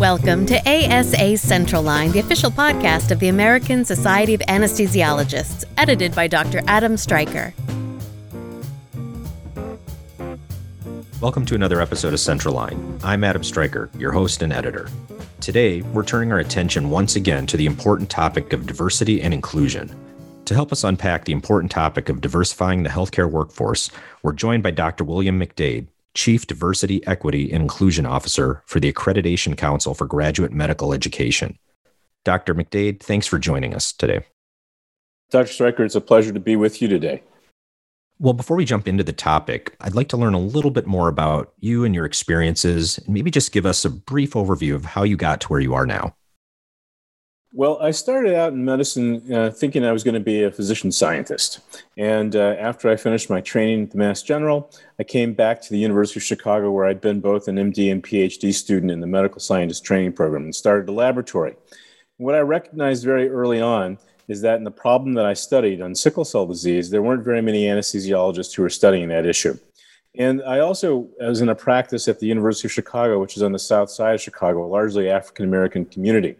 Welcome to ASA Central Line, the official podcast of the American Society of Anesthesiologists, edited by Dr. Adam Striker. Welcome to another episode of Central Line. I'm Adam Striker, your host and editor. Today, we're turning our attention once again to the important topic of diversity and inclusion. To help us unpack the important topic of diversifying the healthcare workforce, we're joined by Dr. William McDade, Chief Diversity, Equity, and Inclusion Officer for the Accreditation Council for Graduate Medical Education. Dr. McDade, thanks for joining us today. Dr. Striker, it's a pleasure to be with you today. Well, before we jump into the topic, I'd like to learn a little bit more about you and your experiences, and maybe just give us a brief overview of how you got to where you are now. Well, I started out in medicine uh, thinking I was going to be a physician scientist. And uh, after I finished my training at the Mass General, I came back to the University of Chicago, where I'd been both an MD and PhD student in the medical scientist training program and started a laboratory. what I recognized very early on is that in the problem that I studied on sickle cell disease, there weren't very many anesthesiologists who were studying that issue. And I also was in a practice at the University of Chicago, which is on the south side of Chicago, a largely African American community.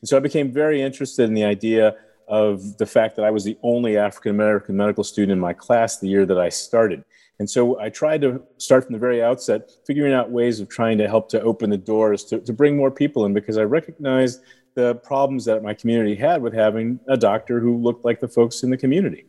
And so I became very interested in the idea of the fact that I was the only African American medical student in my class the year that I started. And so I tried to start from the very outset, figuring out ways of trying to help to open the doors to, to bring more people in because I recognized the problems that my community had with having a doctor who looked like the folks in the community.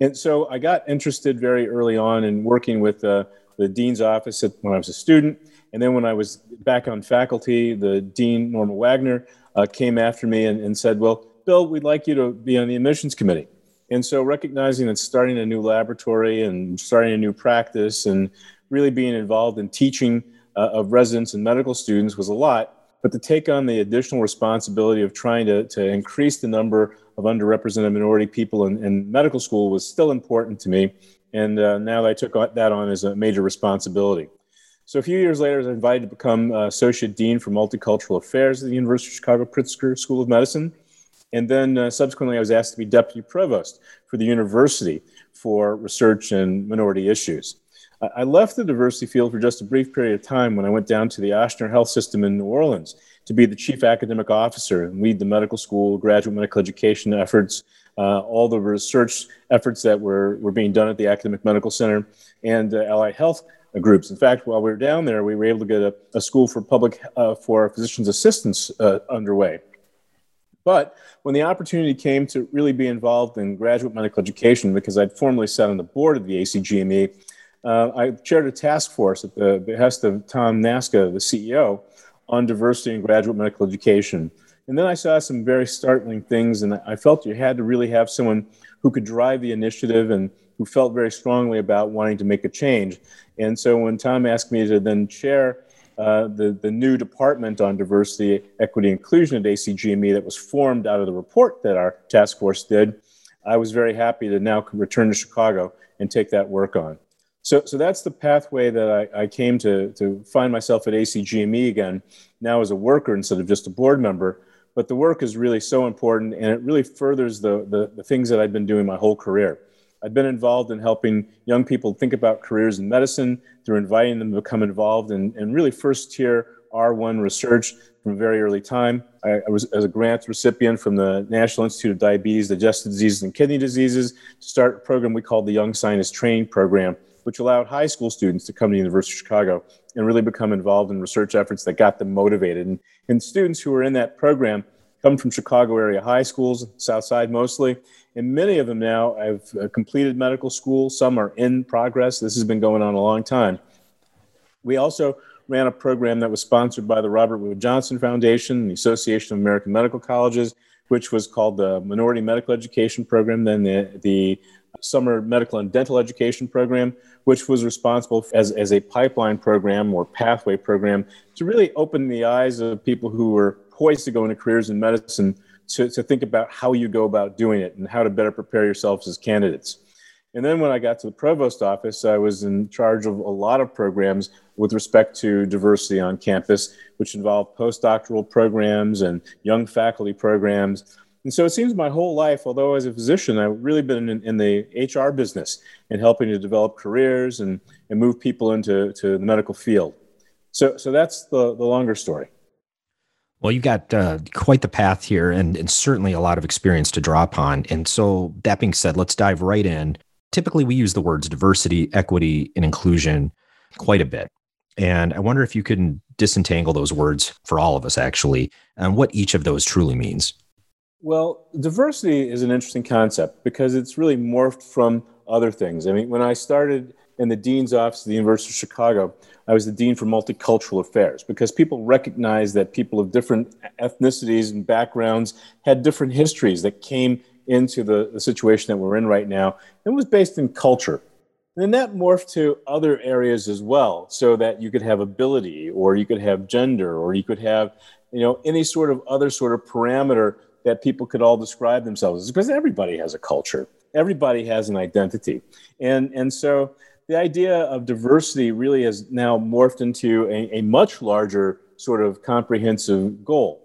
And so I got interested very early on in working with uh, the dean's office when I was a student. And then when I was back on faculty, the dean, Norma Wagner, uh, came after me and, and said, Well, Bill, we'd like you to be on the admissions committee. And so, recognizing that starting a new laboratory and starting a new practice and really being involved in teaching uh, of residents and medical students was a lot. But to take on the additional responsibility of trying to, to increase the number of underrepresented minority people in, in medical school was still important to me. And uh, now I took that on as a major responsibility. So a few years later, I was invited to become uh, Associate Dean for Multicultural Affairs at the University of Chicago Pritzker School of Medicine. And then uh, subsequently, I was asked to be Deputy Provost for the university for research and minority issues. I left the diversity field for just a brief period of time when I went down to the Ochsner Health System in New Orleans to be the chief academic officer and lead the medical school, graduate medical education efforts, uh, all the research efforts that were, were being done at the Academic Medical Center and uh, allied health groups. In fact, while we were down there, we were able to get a, a school for public uh, for physicians assistants uh, underway. But when the opportunity came to really be involved in graduate medical education, because I'd formerly sat on the board of the ACGME, uh, I chaired a task force at the behest of Tom Nasca, the CEO, on diversity in graduate medical education. And then I saw some very startling things, and I felt you had to really have someone who could drive the initiative and who felt very strongly about wanting to make a change. And so when Tom asked me to then chair uh, the, the new department on diversity, equity, inclusion at ACGME that was formed out of the report that our task force did, I was very happy to now return to Chicago and take that work on. So, so that's the pathway that I, I came to, to find myself at ACGME again, now as a worker instead of just a board member. But the work is really so important and it really furthers the, the, the things that I've been doing my whole career. I've been involved in helping young people think about careers in medicine through inviting them to become involved in, in really first tier R1 research from a very early time. I, I, was as a grant recipient from the National Institute of Diabetes, Digestive Diseases, and Kidney Diseases to start a program we called the Young Scientist Training Program, which allowed high school students to come to the University of Chicago and really become involved in research efforts that got them motivated. And, and students who were in that program come from Chicago area high schools, South Side mostly, and many of them now have uh, completed medical school. Some are in progress. This has been going on a long time. We also ran a program that was sponsored by the Robert Wood Johnson Foundation, the Association of American Medical Colleges, which was called the Minority Medical Education Program, then the, the Summer Medical and Dental Education Program, which was responsible as, as a pipeline program or pathway program to really open the eyes of people who were poised to go into careers in medicine to, to think about how you go about doing it and how to better prepare yourselves as candidates. And then when I got to the provost office, I was in charge of a lot of programs with respect to diversity on campus, which involved postdoctoral programs and young faculty programs. And so it seems my whole life, although as a physician, I've really been in, in the HR business and helping to develop careers and, and move people into to the medical field. So, so that's the, the longer story. Well, you've got uh, quite the path here and, and certainly a lot of experience to draw upon. And so, that being said, let's dive right in. Typically, we use the words diversity, equity, and inclusion quite a bit. And I wonder if you can disentangle those words for all of us, actually, and what each of those truly means. Well, diversity is an interesting concept because it's really morphed from other things. I mean, when I started in the dean's office of the University of Chicago, I was the dean for multicultural affairs because people recognized that people of different ethnicities and backgrounds had different histories that came into the, the situation that we're in right now and was based in culture. And then that morphed to other areas as well, so that you could have ability, or you could have gender, or you could have, you know, any sort of other sort of parameter that people could all describe themselves as, because everybody has a culture, everybody has an identity, and and so the idea of diversity really has now morphed into a, a much larger sort of comprehensive goal.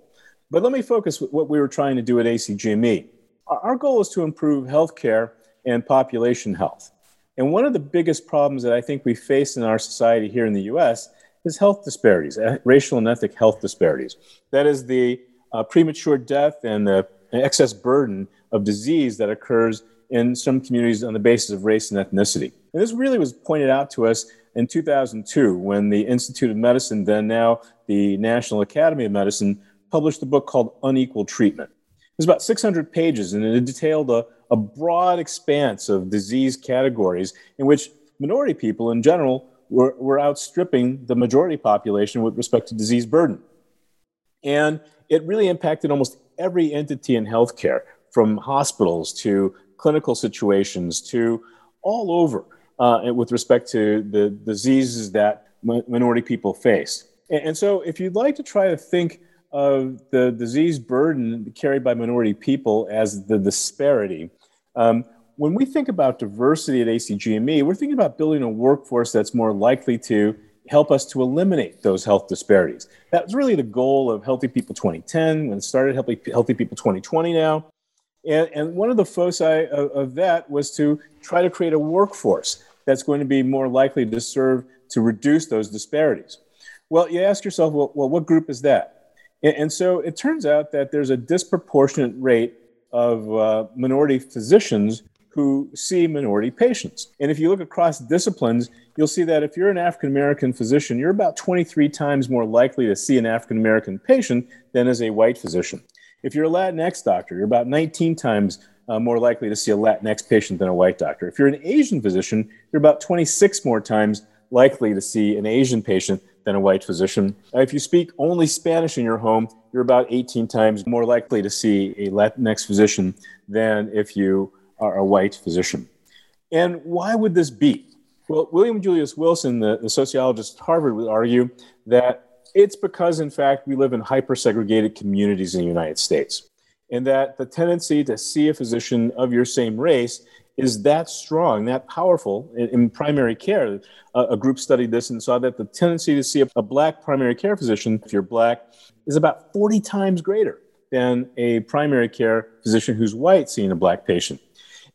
But let me focus what we were trying to do at ACGME. Our goal is to improve healthcare and population health. And one of the biggest problems that I think we face in our society here in the US is health disparities, eh, racial and ethnic health disparities. That is the uh, premature death and the excess burden of disease that occurs in some communities on the basis of race and ethnicity. And this really was pointed out to us in 2002 when the Institute of Medicine, then now the National Academy of Medicine, published a book called Unequal Treatment. It was about 600 pages and it detailed a, a broad expanse of disease categories in which minority people in general were, were outstripping the majority population with respect to disease burden. And it really impacted almost every entity in healthcare, from hospitals to clinical situations to all over uh, with respect to the diseases that minority people face. And, so, if you'd like to try to think of the disease burden carried by minority people as the disparity, um, when we think about diversity at ACGME, we're thinking about building a workforce that's more likely to help us to eliminate those health disparities. That was really the goal of Healthy People 2010 when it started Healthy, Healthy People 2020 now. And, and one of the foci of, of that was to try to create a workforce that's going to be more likely to serve to reduce those disparities. Well, you ask yourself, well, well what group is that? And, so it turns out that there's a disproportionate rate of uh, minority physicians who see minority patients. And if you look across disciplines, you'll see that if you're an African American physician, you're about 23 times more likely to see an African American patient than as a white physician. If you're a Latinx doctor, you're about 19 times uh, more likely to see a Latinx patient than a white doctor. If you're an Asian physician, you're about 26 more times likely to see an Asian patient than a white physician. If you speak only Spanish in your home, you're about 18 times more likely to see a Latinx physician than if you are a white physician. And why would this be? Well, William Julius Wilson, the, the sociologist at Harvard, would argue that it's because, in fact, we live in hyper segregated communities in the United States, and that the tendency to see a physician of your same race is that strong, that powerful in, in primary care. A, a, group studied this and saw that the tendency to see a, a black primary care physician, if you're black, is about 40 times greater than a primary care physician who's white seeing a black patient.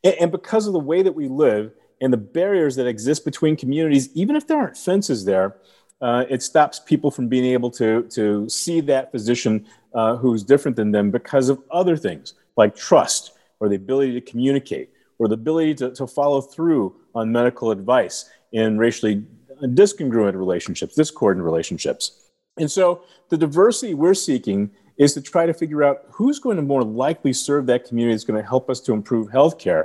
And, and because of the way that we live and the barriers that exist between communities, even if there aren't fences there, uh, it stops people from being able to, to see that physician uh, who's different than them because of other things like trust or the ability to communicate or the ability to, to follow through on medical advice in racially discongruent relationships, discordant relationships. And so the diversity we're seeking is to try to figure out who's going to more likely serve that community that's going to help us to improve healthcare.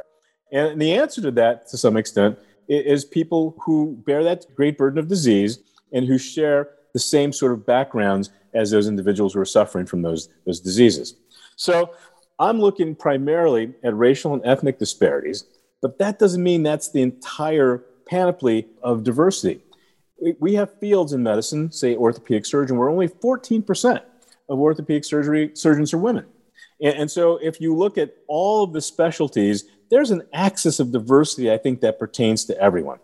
And the answer to that, to some extent, is people who bear that great burden of disease and who share the same sort of backgrounds as those individuals who are suffering from those, those diseases. So I'm looking primarily at racial and ethnic disparities, but that doesn't mean that's the entire panoply of diversity. We have fields in medicine, say orthopedic surgeon, where only 14% of orthopedic surgery surgeons are women. And, and so if you look at all of the specialties, there's an axis of diversity, I think, that pertains to everyone.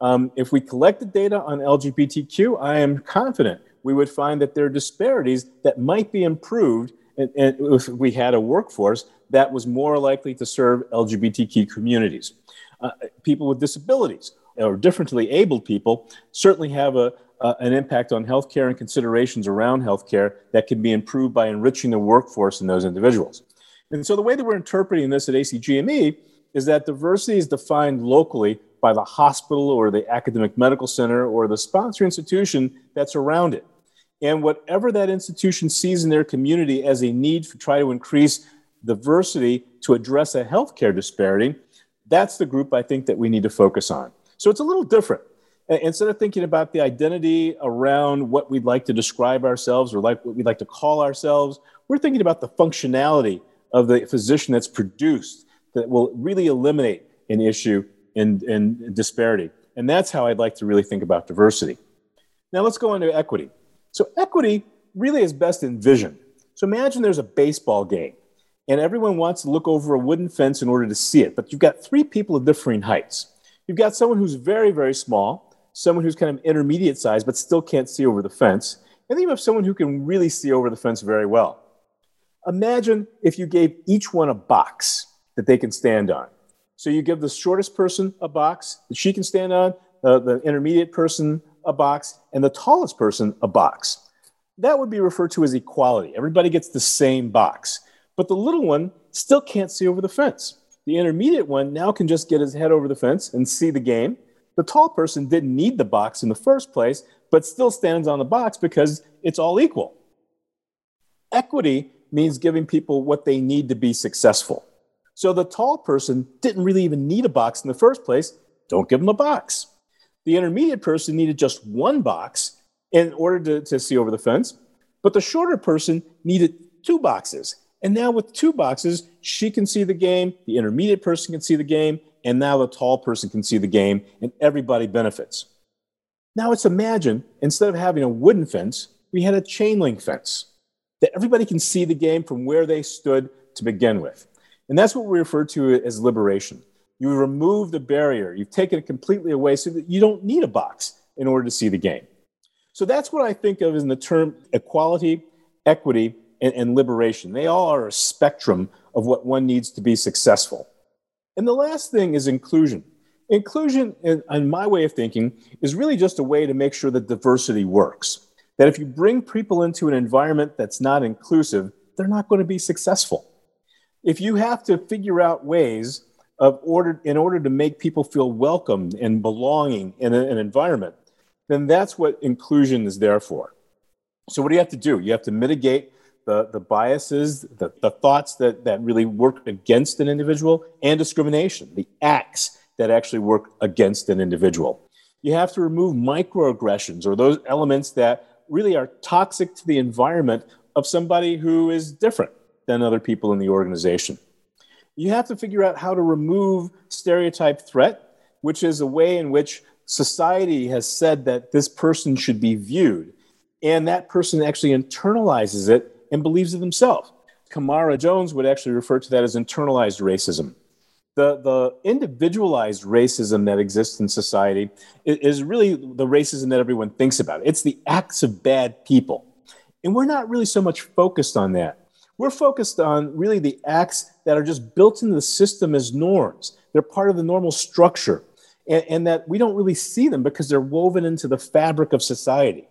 Um, if we collected data on LGBTQ, I am confident we would find that there are disparities that might be improved and, if we had a workforce that was more likely to serve LGBTQ communities. Uh, people with disabilities or differently abled people certainly have a, uh, an impact on healthcare and considerations around healthcare that can be improved by enriching the workforce in those individuals. And so the way that we're interpreting this at ACGME is that diversity is defined locally by the hospital or the academic medical center or the sponsor institution that's around it. And whatever that institution sees in their community as a need to try to increase diversity to address a healthcare disparity, that's the group I think that we need to focus on. So it's a little different. Instead of thinking about the identity around what we'd like to describe ourselves or like what we'd like to call ourselves, we're thinking about the functionality of the physician that's produced that will really eliminate an issue in, in disparity. And that's how I'd like to really think about diversity. Now let's go into equity. So equity really is best envisioned. So imagine there's a baseball game and everyone wants to look over a wooden fence in order to see it, but you've got three people of differing heights. You've got someone who's very, very small, someone who's kind of intermediate size but still can't see over the fence, and then you have someone who can really see over the fence very well. Imagine if you gave each one a box that they can stand on. So you give the shortest person a box that she can stand on, uh, the intermediate person a box, and the tallest person a box. That would be referred to as equality. Everybody gets the same box. But the little one still can't see over the fence. The intermediate one now can just get his head over the fence and see the game. The tall person didn't need the box in the first place, but still stands on the box because it's all equal. Equity means giving people what they need to be successful. So the tall person didn't really even need a box in the first place. Don't give them a box. The intermediate person needed just one box in order to, to see over the fence, but the shorter person needed two boxes. And now with two boxes, she can see the game, the intermediate person can see the game, and now the tall person can see the game, and everybody benefits. Now let's imagine instead of having a wooden fence, we had a chain link fence that everybody can see the game from where they stood to begin with. And that's what we refer to as liberation. You remove the barrier, you've taken it completely away so that you don't need a box in order to see the game. So that's what I think of in the term equality, equity, and, and liberation. They all are a spectrum of what one needs to be successful. And the last thing is inclusion. Inclusion, in, in, my way of thinking, is really just a way to make sure that diversity works. That if you bring people into an environment that's not inclusive, they're not going to be successful if you have to figure out ways of order in order to make people feel welcome and belonging in a, an environment, then that's what inclusion is there for. So what do you have to do? You have to mitigate the, the biases, the, the thoughts that, that really work against an individual, and discrimination, the acts that actually work against an individual. You have to remove microaggressions or those elements that really are toxic to the environment of somebody who is different than other people in the organization. You have to figure out how to remove stereotype threat, which is a way in which society has said that this person should be viewed, and that person actually internalizes it and believes it themselves. Camara Jones would actually refer to that as internalized racism. The, the individualized racism that exists in society is really the racism that everyone thinks about. It's the acts of bad people. And we're not really so much focused on that. We're focused on really the acts that are just built into the system as norms. They're part of the normal structure, and, and that we don't really see them because they're woven into the fabric of society.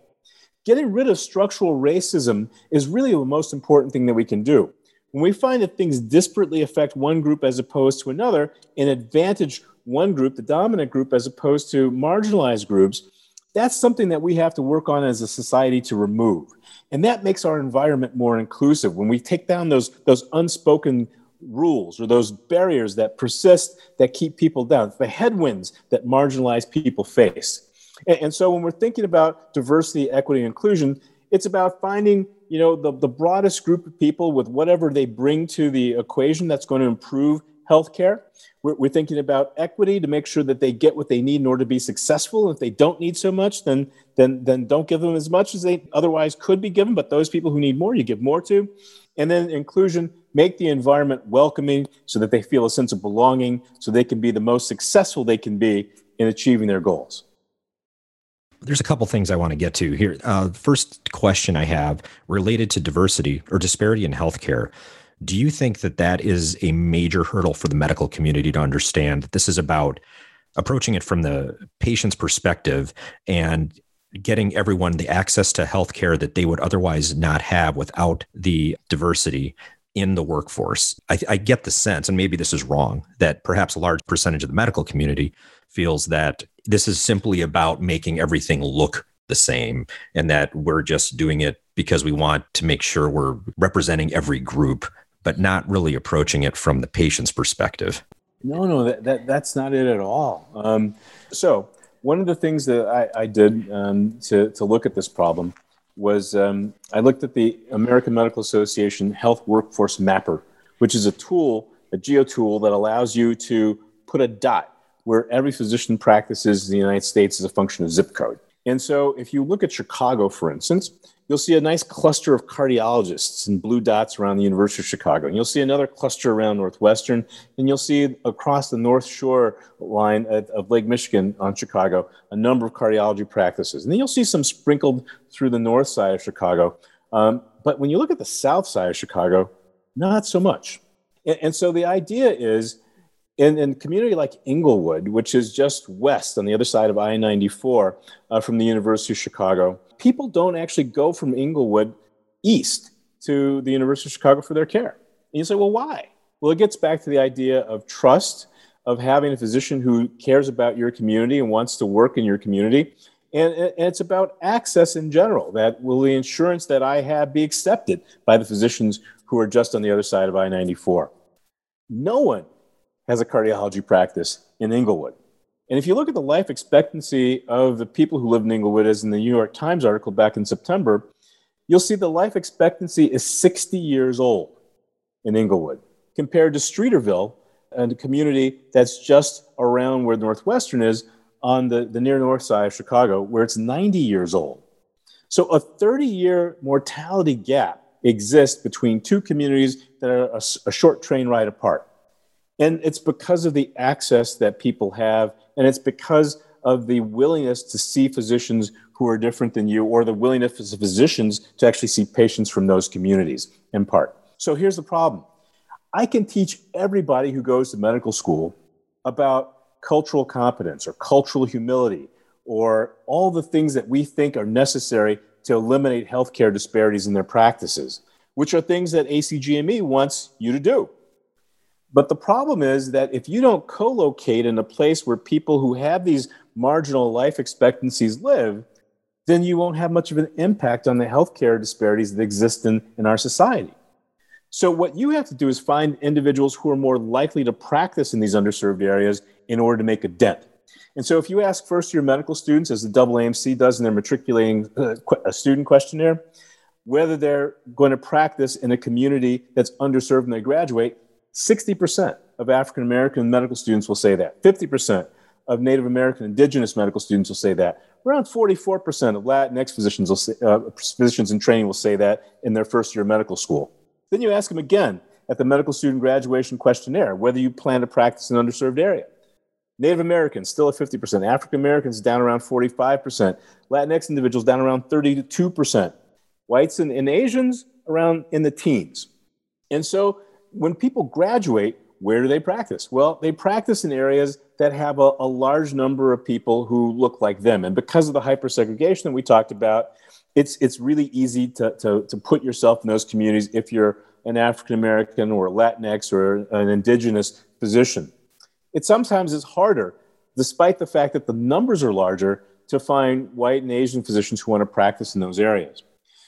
Getting rid of structural racism is really the most important thing that we can do. When we find that things disparately affect one group as opposed to another and advantage one group, the dominant group, as opposed to marginalized groups, that's something that we have to work on as a society to remove. And that makes our environment more inclusive. When we take down those, those unspoken rules or those barriers that persist that keep people down, the headwinds that marginalized people face. And, and, so when we're thinking about diversity, equity, inclusion, it's about finding you know, the, the broadest group of people with whatever they bring to the equation that's going to improve healthcare. We're, we're, thinking about equity to make sure that they get what they need in order to be successful. If they don't need so much, then then then don't give them as much as they otherwise could be given. But those people who need more, you give more to. And then inclusion, make the environment welcoming so that they feel a sense of belonging, so they can be the most successful they can be in achieving their goals. There's a couple things I want to get to here. Uh, first question I have related to diversity or disparity in healthcare. Do you think that that is a major hurdle for the medical community to understand that this is about approaching it from the patient's perspective and getting everyone the access to health care that they would otherwise not have without the diversity in the workforce. I, I, get the sense, and maybe this is wrong, that perhaps a large percentage of the medical community feels that this is simply about making everything look the same and that we're just doing it because we want to make sure we're representing every group, but not really approaching it from the patient's perspective. No, no, that, that that's not it at all. Um, so, one of the things that I, I did um, to, to look at this problem was um, I looked at the American Medical Association Health Workforce Mapper, which is a tool, a geo tool that allows you to put a dot where every physician practices in the United States as a function of zip code. And so, if you look at Chicago, for instance, you'll see a nice cluster of cardiologists in blue dots around the University of Chicago. And you'll see another cluster around Northwestern. And you'll see across the North Shore line of Lake Michigan on Chicago a number of cardiology practices. And then you'll see some sprinkled through the north side of Chicago. Um, but when you look at the south side of Chicago, not so much. And, and so the idea is in, in a community like Englewood, which is just west on the other side of I 94 uh, from the University of Chicago, people don't actually go from Englewood east to the University of Chicago for their care. And you say, well, why? Well, it gets back to the idea of trust, of having a physician who cares about your community and wants to work in your community. And, and it's about access in general that will the insurance that I have be accepted by the physicians who are just on the other side of I 94? No one has a cardiology practice in Englewood. And if you look at the life expectancy of the people who live in Englewood, as in the New York Times article back in September, you'll see the life expectancy is 60 years old in Englewood, compared to Streeterville, and a community that's just around where Northwestern is on the, the near north side of Chicago, where it's 90 years old. So a 30 year mortality gap exists between two communities that are a, a short train ride apart. And it's because of the access that people have, and it's because of the willingness to see physicians who are different than you, or the willingness of physicians to actually see patients from those communities, in part. So here's the problem I can teach everybody who goes to medical school about cultural competence or cultural humility or all the things that we think are necessary to eliminate healthcare disparities in their practices, which are things that ACGME wants you to do. But the problem is that if you don't co locate in a place where people who have these marginal life expectancies live, then you won't have much of an impact on the healthcare disparities that exist in, in our society. So, what you have to do is find individuals who are more likely to practice in these underserved areas in order to make a dent. And so, if you ask first year medical students, as the AAMC does in their matriculating uh, a student questionnaire, whether they're going to practice in a community that's underserved when they graduate, 60% of African American medical students will say that. 50% of Native American indigenous medical students will say that. Around 44% of Latinx physicians, will say, uh, physicians in training will say that in their first year of medical school. Then you ask them again at the medical student graduation questionnaire whether you plan to practice in an underserved area. Native Americans still at 50%, African Americans down around 45%, Latinx individuals down around 32%, whites and, and Asians around in the teens. And so when people graduate, where do they practice? Well, they practice in areas that have a, a large number of people who look like them. And because of the hypersegregation that we talked about, it's, it's really easy to, to, to put yourself in those communities if you're an African American or Latinx or an indigenous physician. It sometimes is harder, despite the fact that the numbers are larger, to find white and Asian physicians who want to practice in those areas.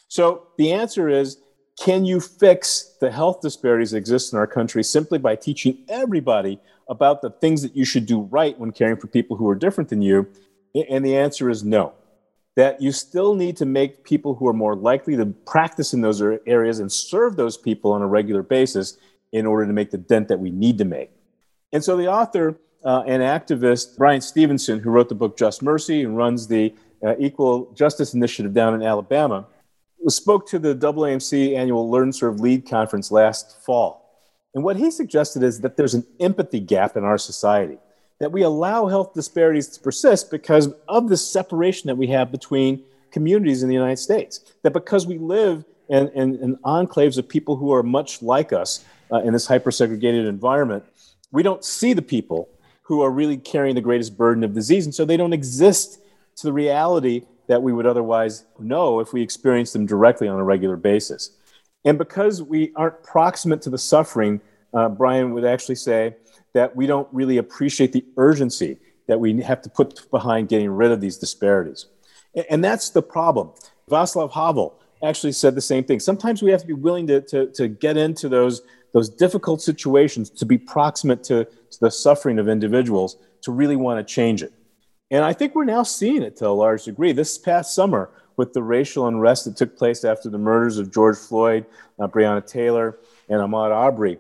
So the answer is can you fix the health disparities that exist in our country simply by teaching everybody about the things that you should do right when caring for people who are different than you? And the answer is no. That you still need to make people who are more likely to practice in those areas and serve those people on a regular basis in order to make the dent that we need to make. And so the author uh, and activist Bryan Stevenson, who wrote the book Just Mercy and runs the uh, Equal Justice Initiative down in Alabama, spoke to the AAMC annual Learn Serve Lead conference last fall. And what he suggested is that there's an empathy gap in our society, that we allow health disparities to persist because of the separation that we have between communities in the United States. That because we live in, in, in enclaves of people who are much like us uh, in this hyper-segregated environment, we don't see the people who are really carrying the greatest burden of disease. And so they don't exist to the reality that we would otherwise know if we experienced them directly on a regular basis. And because we aren't proximate to the suffering, uh, Brian would actually say that we don't really appreciate the urgency that we have to put behind getting rid of these disparities. And, and that's the problem. Václav Havel actually said the same thing. Sometimes we have to be willing to, to, to get into those, those difficult situations, to be proximate to, to the suffering of individuals, to really want to change it. And I think we're now seeing it to a large degree. This past summer, with the racial unrest that took place after the murders of George Floyd, uh, Breonna Taylor, and Ahmaud Arbery,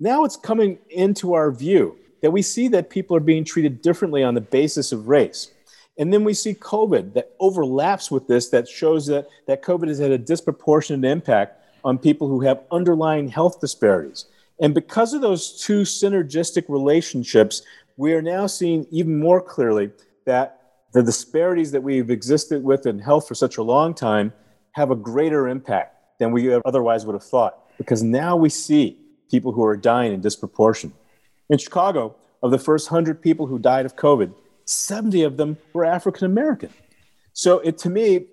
now it's coming into our view that we see that people are being treated differently on the basis of race. And then we see COVID that overlaps with this, that shows that, that COVID has had a disproportionate impact on people who have underlying health disparities. And because of those two synergistic relationships, we are now seeing even more clearly that the disparities that we've existed with in health for such a long time have a greater impact than we otherwise would have thought. Because now we see people who are dying in disproportion. In Chicago, of the first 100 people who died of COVID, 70 of them were African American. So it, to me,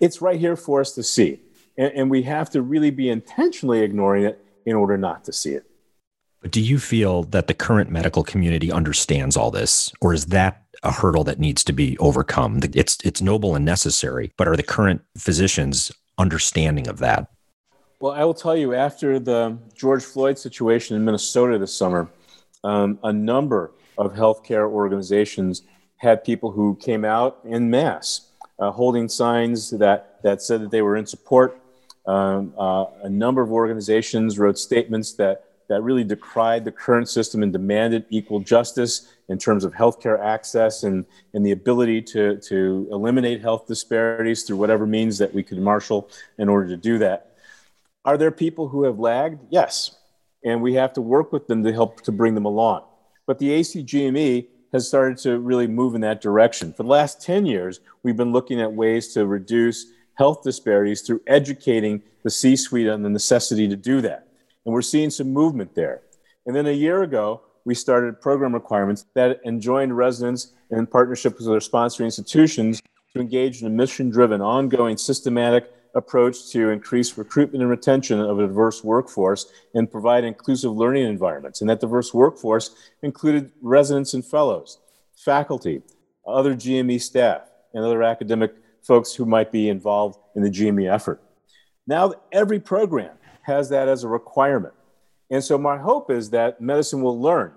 it's right here for us to see. And, and we have to really be intentionally ignoring it in order not to see it. But do you feel that the current medical community understands all this, or is that a hurdle that needs to be overcome? It's it's noble and necessary, but are the current physicians understanding of that? Well, I will tell you, after the George Floyd situation in Minnesota this summer, um, a number of healthcare organizations had people who came out in mass uh, holding signs that, that said that they were in support. Um, uh, a number of organizations wrote statements that, that really decried the current system and demanded equal justice in terms of healthcare access and, and the ability to, to eliminate health disparities through whatever means that we could marshal in order to do that. Are there people who have lagged? Yes. And we have to work with them to help to bring them along. But the ACGME has started to really move in that direction. For the last 10 years, we've been looking at ways to reduce health disparities through educating the C suite on the necessity to do that. And we're seeing some movement there. And then a year ago, we started program requirements that enjoined residents in partnership with their sponsoring institutions to engage in a mission driven, ongoing, systematic approach to increase recruitment and retention of a diverse workforce and provide inclusive learning environments. And that diverse workforce included residents and fellows, faculty, other GME staff, and other academic folks who might be involved in the GME effort. Now, every program has that as a requirement. And so, my hope is that medicine will learn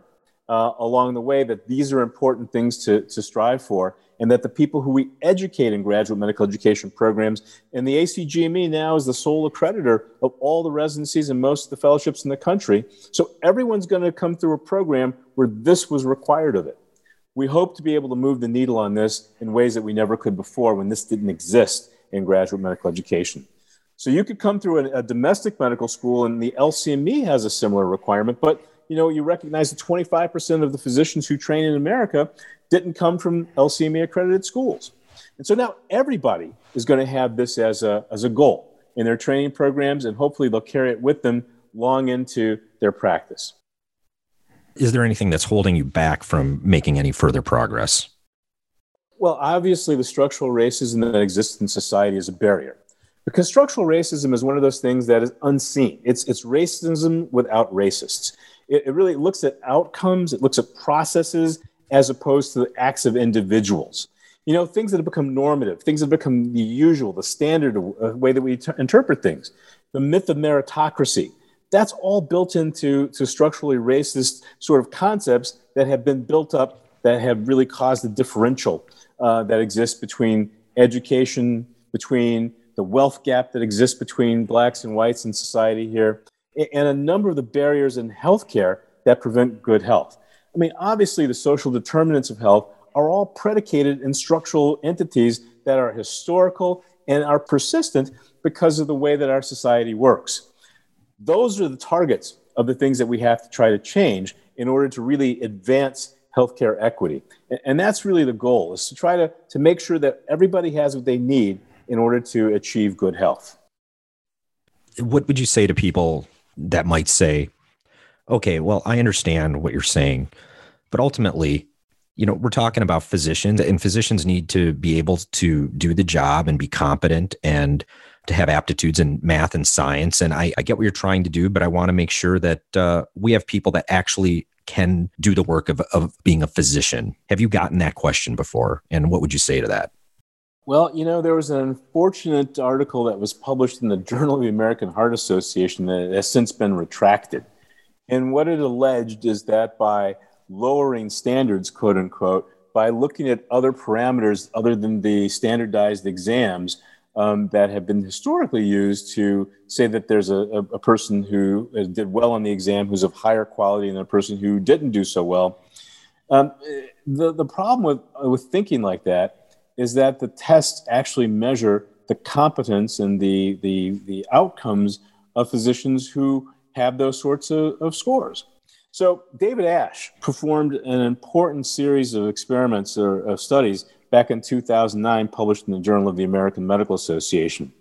uh, along the way that these are important things to, to strive for and that the people who we educate in graduate medical education programs, and the ACGME now is the sole accreditor of all the residencies and most of the fellowships in the country. So everyone's going to come through a program where this was required of it. We hope to be able to move the needle on this in ways that we never could before when this didn't exist in graduate medical education. So you could come through a, a domestic medical school, and the LCME has a similar requirement, but you know, you recognize that 25% of the physicians who train in America didn't come from LCME accredited schools. And so now everybody is going to have this as a, as a goal in their training programs, and hopefully they'll carry it with them long into their practice. Is there anything that's holding you back from making any further progress? Well, obviously, the structural racism that exists in society is a barrier. Because structural racism is one of those things that is unseen. It's, it's racism without racists. It, it really looks at outcomes, it looks at processes as opposed to the acts of individuals. You know, things that have become normative, things that have become the usual, the standard way that we t- interpret things. The myth of meritocracy, that's all built into to structurally racist sort of concepts that have been built up that have really caused the differential uh, that exists between education, between the wealth gap that exists between blacks and whites in society here, and a number of the barriers in healthcare that prevent good health. I mean, obviously, the social determinants of health are all predicated in structural entities that are historical and are persistent because of the way that our society works. Those are the targets of the things that we have to try to change in order to really advance healthcare equity. And that's really the goal, is to try to, to make sure that everybody has what they need in order to achieve good health. What would you say to people that might say, okay, well, I understand what you're saying, but ultimately, you know, we're talking about physicians, and physicians need to be able to do the job and be competent and to have aptitudes in math and science. And I, I get what you're trying to do, but I want to make sure that uh, we have people that actually can do the work of, of being a physician. Have you gotten that question before? And what would you say to that? Well, you know, there was an unfortunate article that was published in the Journal of the American Heart Association that has since been retracted. And what it alleged is that by lowering standards, quote unquote, by looking at other parameters other than the standardized exams um, that have been historically used to say that there's a, a, person who did well on the exam who's of higher quality than a person who didn't do so well. Um, the, the problem with, with thinking like that is that the tests actually measure the competence and the, the, the outcomes of physicians who have those sorts of, of scores. So, David Asch performed an important series of experiments or of studies back in 2009, published in the Journal of the American Medical Association.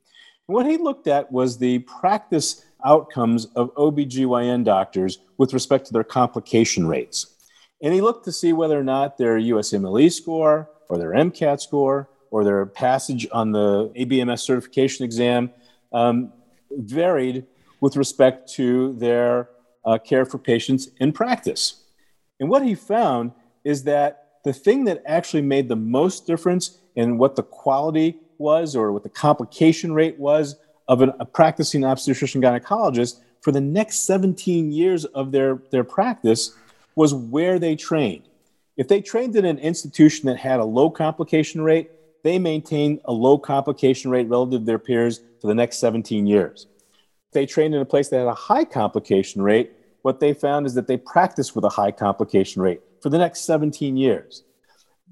what he looked at was the practice outcomes of OBGYN doctors with respect to their complication rates. And he looked to see whether or not their USMLE score, or their MCAT score or their passage on the ABMS certification exam um, varied with respect to their uh, care for patients in practice. And what he found is that the thing that actually made the most difference in what the quality was or what the complication rate was of an, a practicing obstetrician gynecologist for the next 17 years of their, their practice was where they trained. If they trained in an institution that had a low complication rate, they maintained a low complication rate relative to their peers for the next 17 years. If they trained in a place that had a high complication rate, what they found is that they practiced with a high complication rate for the next 17 years.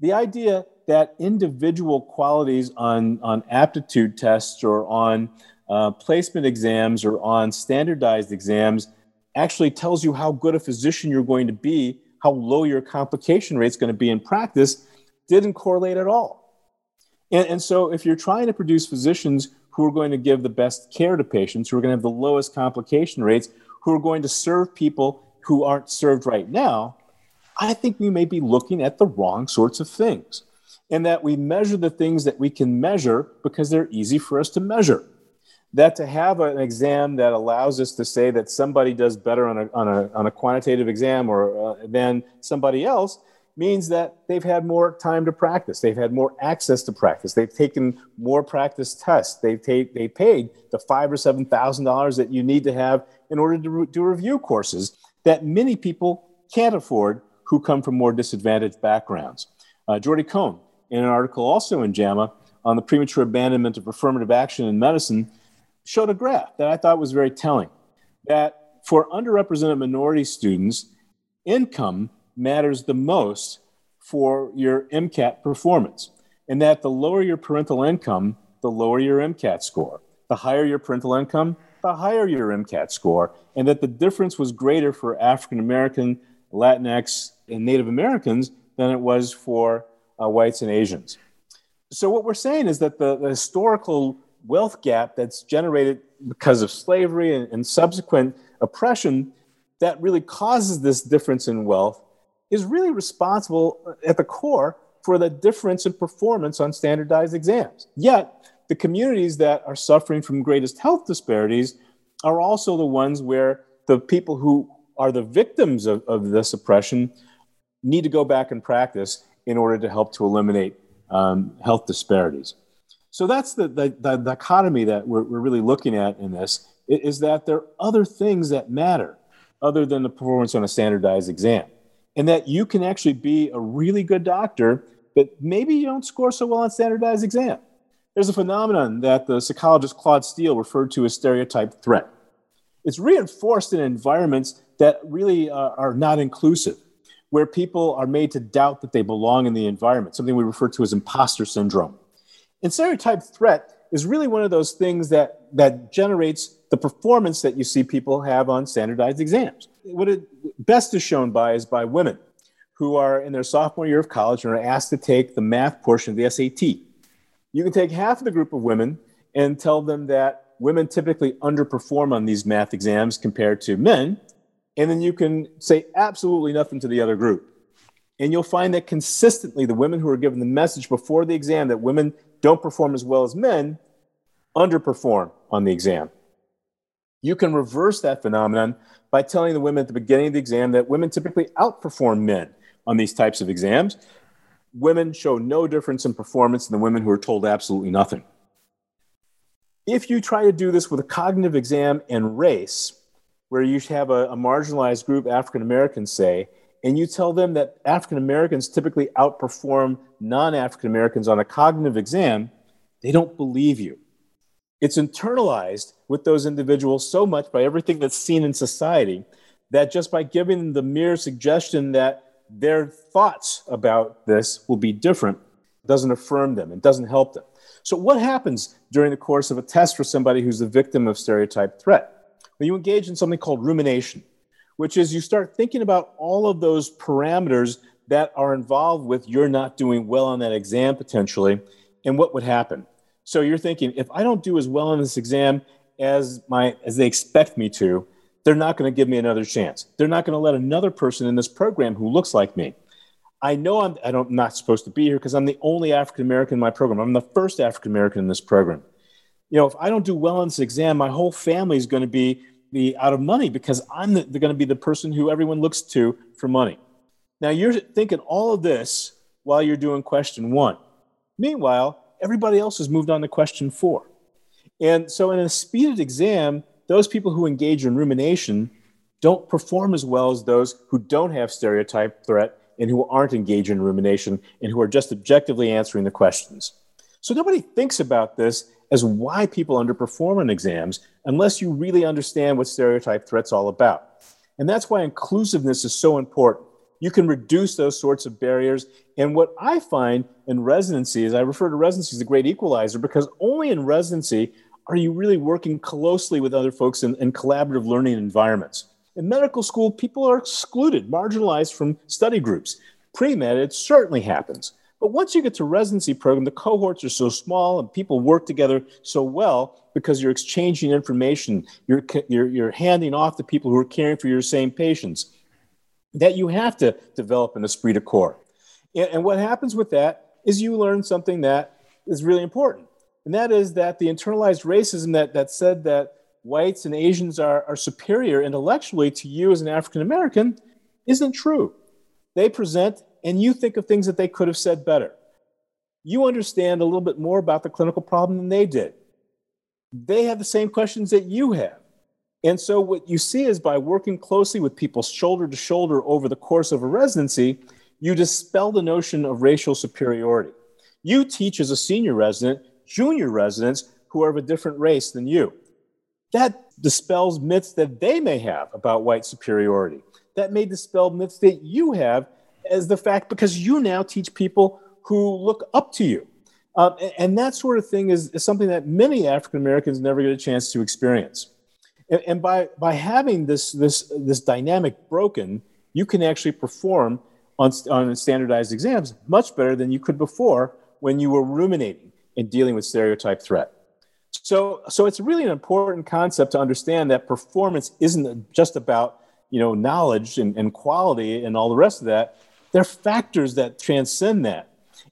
The idea that individual qualities on, on aptitude tests or on uh, placement exams or on standardized exams actually tells you how good a physician you're going to be how low your complication rate is going to be in practice didn't correlate at all. And, and so, if you're trying to produce physicians who are going to give the best care to patients, who are going to have the lowest complication rates, who are going to serve people who aren't served right now, I think we may be looking at the wrong sorts of things. And that we measure the things that we can measure because they're easy for us to measure that to have an exam that allows us to say that somebody does better on a, on a, on a quantitative exam or uh, than somebody else means that they've had more time to practice. They've had more access to practice. They've taken more practice tests. They've ta- they paid the five or seven thousand dollars that you need to have in order to re- do review courses that many people can't afford who come from more disadvantaged backgrounds. Uh, Jordan Cohen, in an article also in JAMA on the premature abandonment of affirmative action in medicine, showed a graph that I thought was very telling that for underrepresented minority students, income matters the most for your MCAT performance, and that the lower your parental income, the lower your MCAT score. The higher your parental income, the higher your MCAT score, and that the difference was greater for African American, Latinx, and Native Americans than it was for uh, whites and Asians. So, what we're saying is that the, the historical wealth gap that's generated because of slavery and, and subsequent oppression that really causes this difference in wealth is really responsible at the core for the difference in performance on standardized exams. Yet, the communities that are suffering from greatest health disparities are also the ones where the people who are the victims of, of this oppression need to go back and practice in order to help to eliminate um, health disparities. So that's the, the, the dichotomy that we're, we're really looking at in this is that there are other things that matter other than the performance on a standardized exam. And that you can actually be a really good doctor, but maybe you don't score so well on standardized exam. There's a phenomenon that the psychologist Claude Steele referred to as stereotype threat. It's reinforced in environments that really uh, are not inclusive, where people are made to doubt that they belong in the environment, something we refer to as imposter syndrome. And stereotype threat is really one of those things that, that generates the performance that you see people have on standardized exams. What it best is shown by is by women who are in their sophomore year of college and are asked to take the math portion of the SAT. You can take half of the group of women and tell them that women typically underperform on these math exams compared to men, and then you can say absolutely nothing to the other group. And you'll find that consistently, the women who are given the message before the exam that women don't perform as well as men underperform on the exam. You can reverse that phenomenon by telling the women at the beginning of the exam that women typically outperform men on these types of exams. Women show no difference in performance than the women who are told absolutely nothing. If you try to do this with a cognitive exam and race, where you have a, a marginalized group, African Americans, say, and you tell them that African Americans typically outperform non African Americans on a cognitive exam, they don't believe you. It's internalized with those individuals so much by everything that's seen in society that just by giving them the mere suggestion that their thoughts about this will be different doesn't affirm them and doesn't help them. So, what happens during the course of a test for somebody who's a victim of stereotype threat? Well, you engage in something called rumination which is you start thinking about all of those parameters that are involved with you're not doing well on that exam potentially and what would happen. So you're thinking, if I don't do as well on this exam as my as they expect me to, they're not going to give me another chance. They're not going to let another person in this program who looks like me. I know I'm I don't, I'm not supposed to be here because I'm the only African American in my program. I'm the first African American in this program. You know, if I don't do well on this exam, my whole family is going to be be out of money because I'm the, going to be the person who everyone looks to for money. Now you're thinking all of this while you're doing question one. Meanwhile, everybody else has moved on to question four. And so in a speeded exam, those people who engage in rumination don't perform as well as those who don't have stereotype threat and who aren't engaged in rumination and who are just objectively answering the questions. So nobody thinks about this as why people underperform on exams unless you really understand what stereotype threat's all about. And that's why inclusiveness is so important. You can reduce those sorts of barriers. And what I find in residency is I refer to residency as a great equalizer because only in residency are you really working closely with other folks in, in collaborative learning environments. In medical school, people are excluded, marginalized from study groups. Pre med, it certainly happens. But once you get to residency program, the cohorts are so small and people work together so well because you're exchanging information, you're, you're, you're handing off to people who are caring for your same patients, that you have to develop an esprit de corps. And, and what happens with that is you learn something that is really important. And that is that the internalized racism that, that said that whites and Asians are, are superior intellectually to you as an African American isn't true. They present and you think of things that they could have said better. You understand a little bit more about the clinical problem than they did. They have the same questions that you have. And so, what you see is by working closely with people shoulder to shoulder over the course of a residency, you dispel the notion of racial superiority. You teach as a senior resident junior residents who are of a different race than you. That dispels myths that they may have about white superiority. That may dispel myths that you have as the fact because you now teach people who look up to you. Um, and, and, that sort of thing is, is something that many African Americans never get a chance to experience. And, and, by, by having this, this, this dynamic broken, you can actually perform on, on standardized exams much better than you could before when you were ruminating and dealing with stereotype threat. So, so it's really an important concept to understand that performance isn't just about you know knowledge and, and quality and all the rest of that there are factors that transcend that.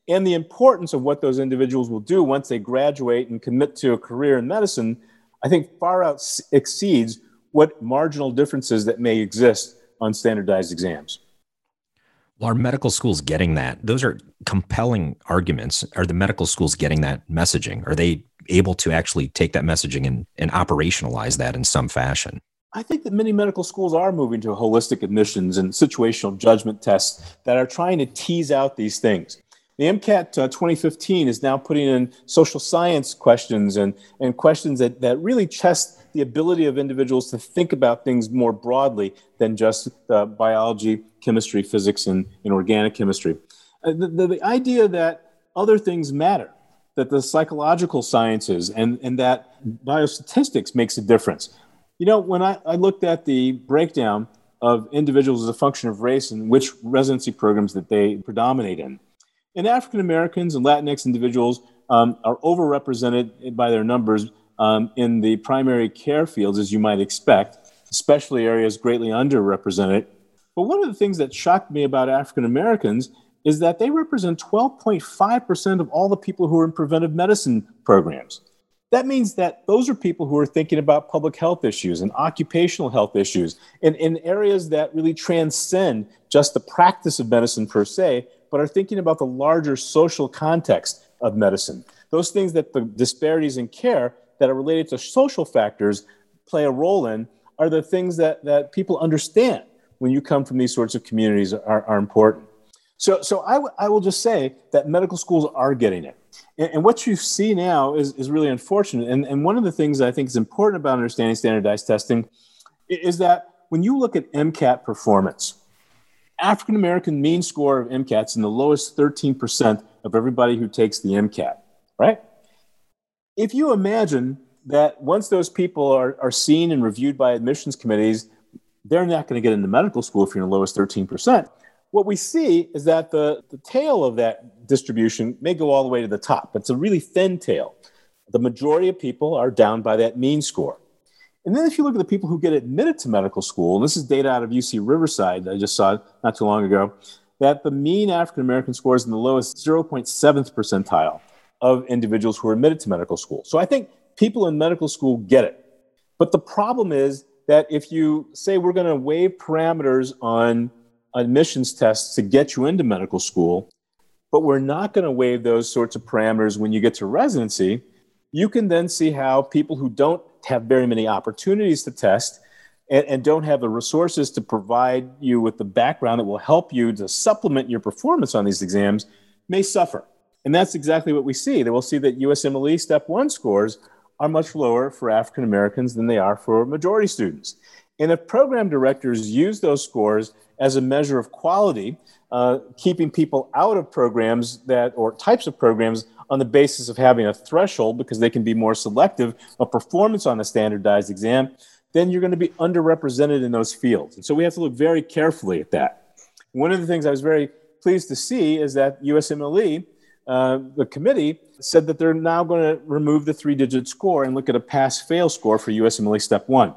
And the importance of what those individuals will do once they graduate and commit to a career in medicine, I think far out exceeds what marginal differences that may exist on standardized exams. Well, are medical schools getting that? Those are compelling arguments. Are the medical schools getting that messaging? Are they able to actually take that messaging and, and operationalize that in some fashion? I think that many medical schools are moving to holistic admissions and situational judgment tests that are trying to tease out these things. The MCAT uh, 2015 is now putting in social science questions and, and questions that, that really test the ability of individuals to think about things more broadly than just uh, biology, chemistry, physics, and, and organic chemistry. Uh, the, the, the idea that other things matter, that the psychological sciences and, and that biostatistics makes a difference. You know, when I, I looked at the breakdown of individuals as a function of race and which residency programs that they predominate in, and African Americans and Latinx individuals um, are overrepresented by their numbers um, in the primary care fields, as you might expect, especially areas greatly underrepresented. But one of the things that shocked me about African Americans is that they represent 12.5% of all the people who are in preventive medicine programs. That means that those are people who are thinking about public health issues and occupational health issues in, in areas that really transcend just the practice of medicine per se, but are thinking about the larger social context of medicine. Those things that the disparities in care that are related to social factors play a role in are the things that, that people understand when you come from these sorts of communities are, are important. So, so I, w- I will just say that medical schools are getting it. And, and, what you see now is, is really unfortunate. And, and one of the things I think is important about understanding standardized testing is that when you look at MCAT performance, African American mean score of MCAT's in the lowest 13% of everybody who takes the MCAT, right? If you imagine that once those people are, are seen and reviewed by admissions committees, they're not going to get into medical school if you're in the lowest 13%. What we see is that the, the tail of that distribution may go all the way to the top. It's a really thin tail. The majority of people are down by that mean score. And then if you look at the people who get admitted to medical school, and this is data out of UC Riverside I just saw not too long ago, that the mean African American score is in the lowest 0.7th percentile of individuals who are admitted to medical school. So I think people in medical school get it. But the problem is that if you say we're going to waive parameters on admissions tests to get you into medical school, but we're not going to waive those sorts of parameters when you get to residency, you can then see how people who don't have very many opportunities to test and, and, don't have the resources to provide you with the background that will help you to supplement your performance on these exams may suffer. And that's exactly what we see. They will see that USMLE Step 1 scores are much lower for African Americans than they are for majority students. And if program directors use those scores as a measure of quality, uh, keeping people out of programs that or types of programs on the basis of having a threshold because they can be more selective of performance on a standardized exam, then you're going to be underrepresented in those fields. And so we have to look very carefully at that. One of the things I was very pleased to see is that USMLE uh, the committee said that they're now going to remove the three digit score and look at a pass fail score for USMLE Step 1.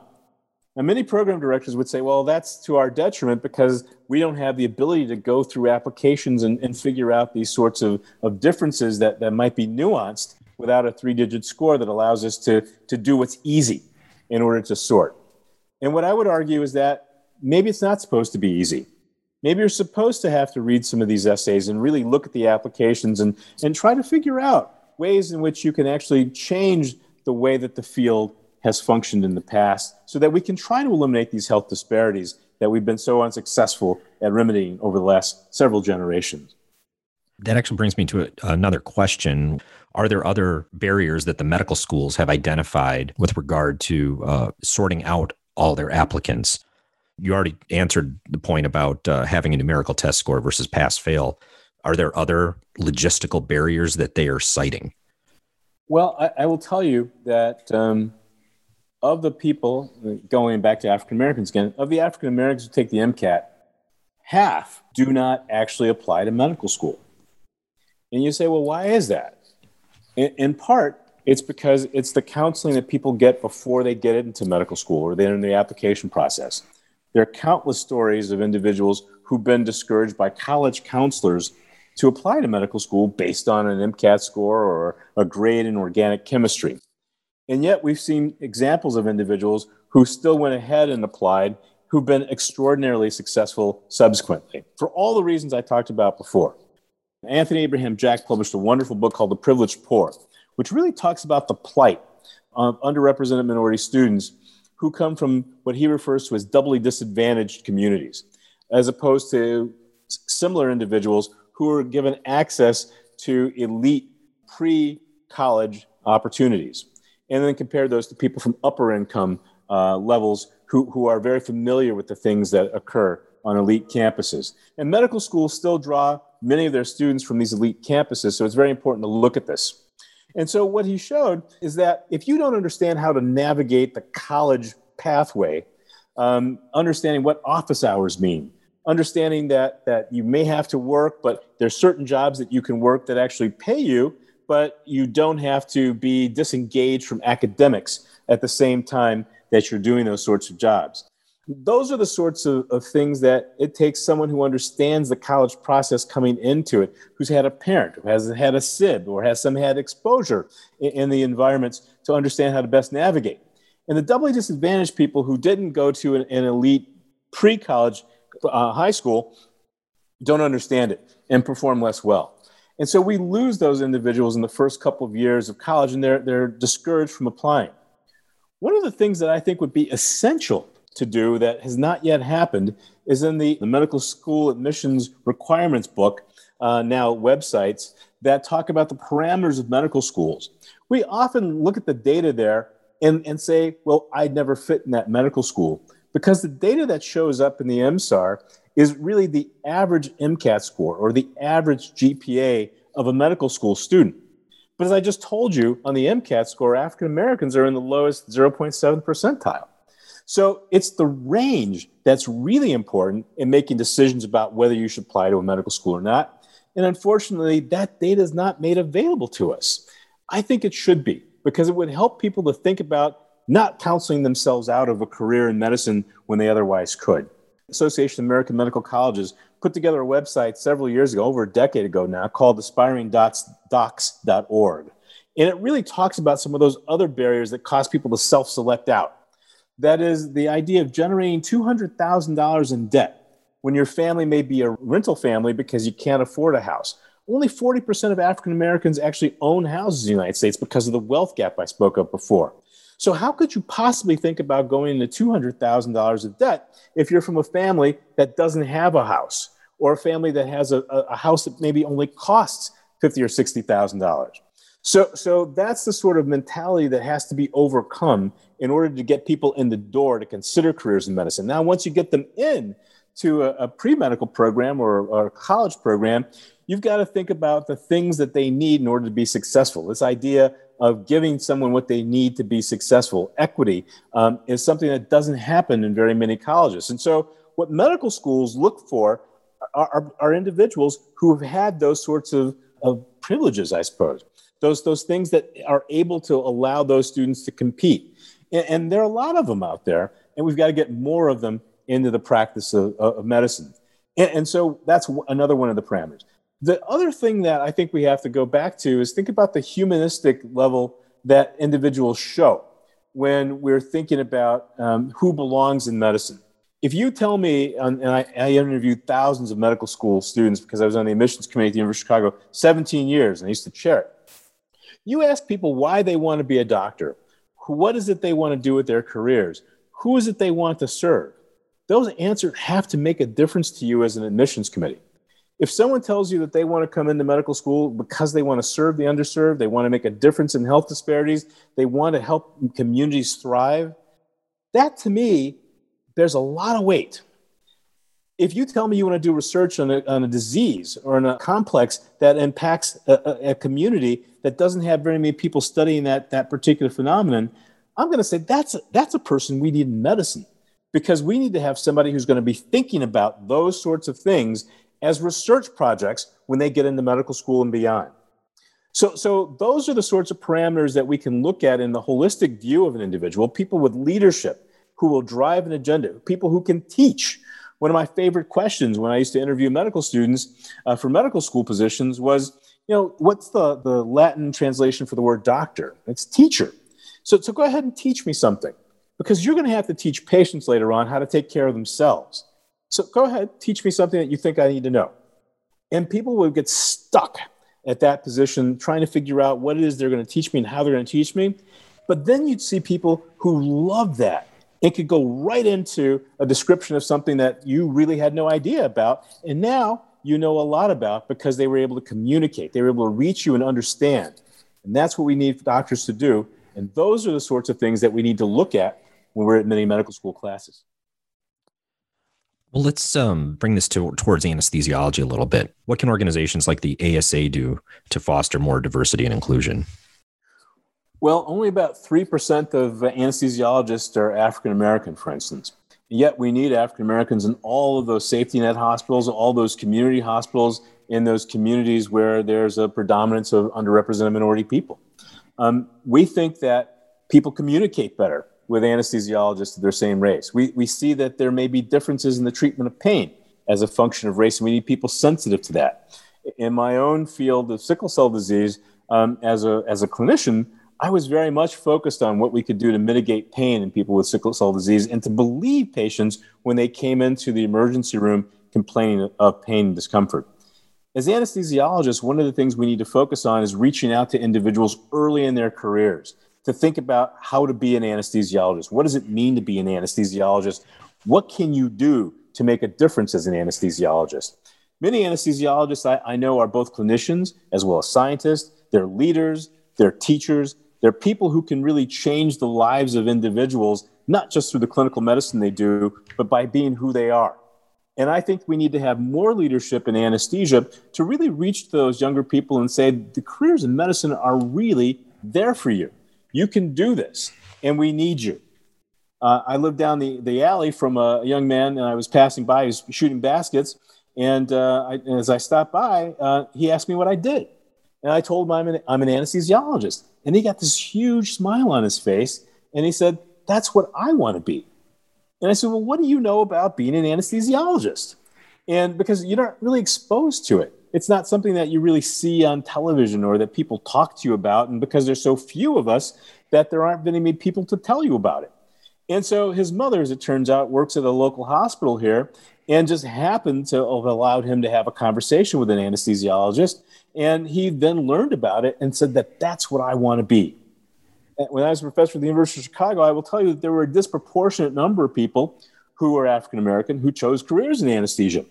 Now, many program directors would say, well, that's to our detriment because we don't have the ability to go through applications and, and figure out these sorts of, of differences that, that might be nuanced without a three digit score that allows us to, to do what's easy in order to sort. And what I would argue is that maybe it's not supposed to be easy maybe you're supposed to have to read some of these essays and really look at the applications and, and try to figure out ways in which you can actually change the way that the field has functioned in the past so that we can try to eliminate these health disparities that we've been so unsuccessful at remedying over the last several generations. That actually brings me to another question. Are there other barriers that the medical schools have identified with regard to uh, sorting out all their applicants? you already answered the point about uh, having a numerical test score versus pass fail. Are there other logistical barriers that they are citing? Well, I, I will tell you that um, of the people, going back to African Americans again, of the African Americans who take the MCAT, half do not actually apply to medical school. And you say, well, why is that? In, in part, it's because it's the counseling that people get before they get into medical school or they're in the application process. There are countless stories of individuals who've been discouraged by college counselors to apply to medical school based on an MCAT score or a grade in organic chemistry. And yet, we've seen examples of individuals who still went ahead and applied who've been extraordinarily successful subsequently for all the reasons I talked about before. Anthony Abraham Jack published a wonderful book called The Privileged Poor, which really talks about the plight of underrepresented minority students who come from what he refers to as doubly disadvantaged communities, as opposed to similar individuals who are given access to elite pre college opportunities. And then compare those to people from upper income uh, levels who, who are very familiar with the things that occur on elite campuses. And medical schools still draw many of their students from these elite campuses, so it's very important to look at this. And so, what he showed is that if you don't understand how to navigate the college pathway, um, understanding what office hours mean, understanding that, that you may have to work, but there's certain jobs that you can work that actually pay you, but you don't have to be disengaged from academics at the same time that you're doing those sorts of jobs. Those are the sorts of, of things that it takes someone who understands the college process coming into it, who's had a parent, who has had a SIB, or has some had exposure in, in the environments to understand how to best navigate. And the doubly disadvantaged people who didn't go to an, an elite pre college uh, high school don't understand it and perform less well. And so we lose those individuals in the first couple of years of college and they're, they're discouraged from applying. One of the things that I think would be essential to do that has not yet happened is in the, the medical school admissions requirements book, uh, now websites, that talk about the parameters of medical schools. We often look at the data there and, and say, well, I'd never fit in that medical school because the data that shows up in the MSAR is really the average MCAT score or the average GPA of a medical school student. But as I just told you, on the MCAT score, African Americans are in the lowest 0.7 percentile. So it's the range that's really important in making decisions about whether you should apply to a medical school or not. And unfortunately, that data is not made available to us. I think it should be because it would help people to think about not counseling themselves out of a career in medicine when they otherwise could. Association of American Medical Colleges put together a website several years ago, over a decade ago now, called aspiringdocs.org. And it really talks about some of those other barriers that cause people to self select out. That is the idea of generating $200,000 in debt when your family may be a rental family because you can't afford a house. Only 40% of African Americans actually own houses in the United States because of the wealth gap I spoke of before. So, how could you possibly think about going into $200,000 of debt if you're from a family that doesn't have a house or a family that has a, a house that maybe only costs fifty or $60,000? So, so that's the sort of mentality that has to be overcome in order to get people in the door to consider careers in medicine. Now, once you get them in to a, a pre medical program or, or a college program, you've got to think about the things that they need in order to be successful. This idea of giving someone what they need to be successful. Equity um, is something that doesn't happen in very many colleges. And so, what medical schools look for are, are, are individuals who have had those sorts of, of privileges, I suppose, those, those things that are able to allow those students to compete. And, and there are a lot of them out there, and we've got to get more of them into the practice of, of medicine. And, and so, that's another one of the parameters. The other thing that I think we have to go back to is think about the humanistic level that individuals show when we're thinking about um, who belongs in medicine. If you tell me, and I, I, interviewed thousands of medical school students because I was on the admissions committee at the University of Chicago 17 years and I used to chair it. You ask people why they want to be a doctor, what is it they want to do with their careers, who is it they want to serve. Those answers have to make a difference to you as an admissions committee. If someone tells you that they want to come into medical school because they want to serve the underserved, they want to make a difference in health disparities, they want to help communities thrive, that to me, there's a lot of weight. If you tell me you want to do research on a, on a disease or on a complex that impacts a, a, community that doesn't have very many people studying that, that particular phenomenon, I'm going to say that's a, that's a person we need in medicine because we need to have somebody who's going to be thinking about those sorts of things as research projects when they get into medical school and beyond. So, so those are the sorts of parameters that we can look at in the holistic view of an individual, people with leadership who will drive an agenda, people who can teach. One of my favorite questions when I used to interview medical students uh, for medical school positions was, you know, what's the, the Latin translation for the word doctor? It's teacher. So, so go ahead and teach me something because you're going to have to teach patients later on how to take care of themselves. So go ahead, teach me something that you think I need to know. And people would get stuck at that position trying to figure out what it is they're going to teach me and how they're going to teach me. But then you'd see people who love that and could go right into a description of something that you really had no idea about. And now you know a lot about because they were able to communicate, they were able to reach you and understand. And that's what we need doctors to do. And those are the sorts of things that we need to look at when we're at many medical school classes. Well, let's um, bring this to, towards anesthesiology a little bit. What can organizations like the ASA do to foster more diversity and inclusion? Well, only about 3% of anesthesiologists are African American, for instance. Yet we need African Americans in all of those safety net hospitals, all those community hospitals, in those communities where there's a predominance of underrepresented minority people. Um, we think that people communicate better with anesthesiologists of their same race. We, we see that there may be differences in the treatment of pain as a function of race, and we need people sensitive to that. In my own field of sickle cell disease, um, as, a, as a clinician, I was very much focused on what we could do to mitigate pain in people with sickle cell disease and to believe patients when they came into the emergency room complaining of pain and discomfort. As anesthesiologists, one of the things we need to focus on is reaching out to individuals early in their careers to think about how to be an anesthesiologist. What does it mean to be an anesthesiologist? What can you do to make a difference as an anesthesiologist? Many anesthesiologists I, I know are both clinicians as well as scientists, they're leaders, they're teachers, they're people who can really change the lives of individuals, not just through the clinical medicine they do, but by being who they are. And I think we need to have more leadership in anesthesia to really reach those younger people and say the careers in medicine are really there for you. You can do this, and we need you. Uh, I lived down the, the alley from a young man, and I was passing by. He was shooting baskets. And uh, I, as I stopped by, uh, he asked me what I did. And I told him I'm an, I'm an anesthesiologist. And he got this huge smile on his face. And he said, That's what I want to be. And I said, Well, what do you know about being an anesthesiologist? And because you're not really exposed to it, it's not something that you really see on television or that people talk to you about. And because there's so few of us, that there aren't many people to tell you about it. And so his mother, as it turns out, works at a local hospital here and just happened to have allowed him to have a conversation with an anesthesiologist. And he then learned about it and said that that's what I want to be. When I was a professor at the University of Chicago, I will tell you that there were a disproportionate number of people who were African American who chose careers in anesthesia.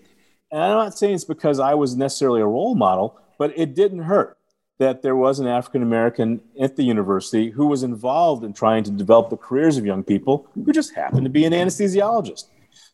And I'm not saying it's because I was necessarily a role model, but it didn't hurt that there was an African American at the university who was involved in trying to develop the careers of young people who just happened to be an anesthesiologist.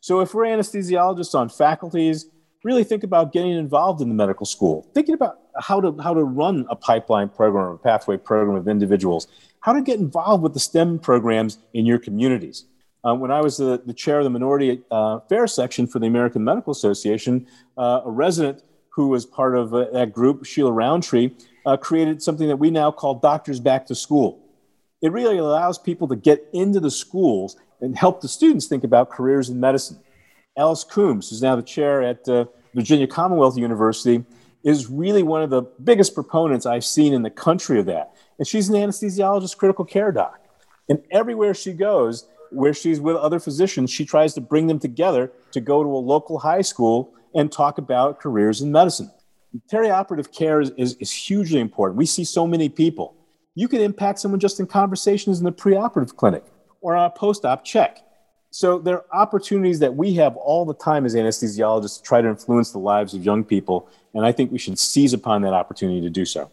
So if we're anesthesiologists on faculties, really think about getting involved in the medical school, thinking about how to, how to run a pipeline program a pathway program of individuals, how to get involved with the STEM programs in your communities. Uh, when I was the, the, chair of the minority uh, affairs section for the American Medical Association, uh, a resident who was part of uh, that group, Sheila Roundtree, uh, created something that we now call Doctors Back to School. It really allows people to get into the schools and help the students think about careers in medicine. Alice Coombs, who's now the chair at uh, Virginia Commonwealth University, is really one of the biggest proponents I've seen in the country of that. And she's an anesthesiologist, critical care doc. And everywhere she goes, where she's with other physicians, she tries to bring them together to go to a local high school and talk about careers in medicine. Perioperative care is, is, is hugely important. We see so many people. You can impact someone just in conversations in the preoperative clinic or on a post op check. So there are opportunities that we have all the time as anesthesiologists to try to influence the lives of young people. And I think we should seize upon that opportunity to do so.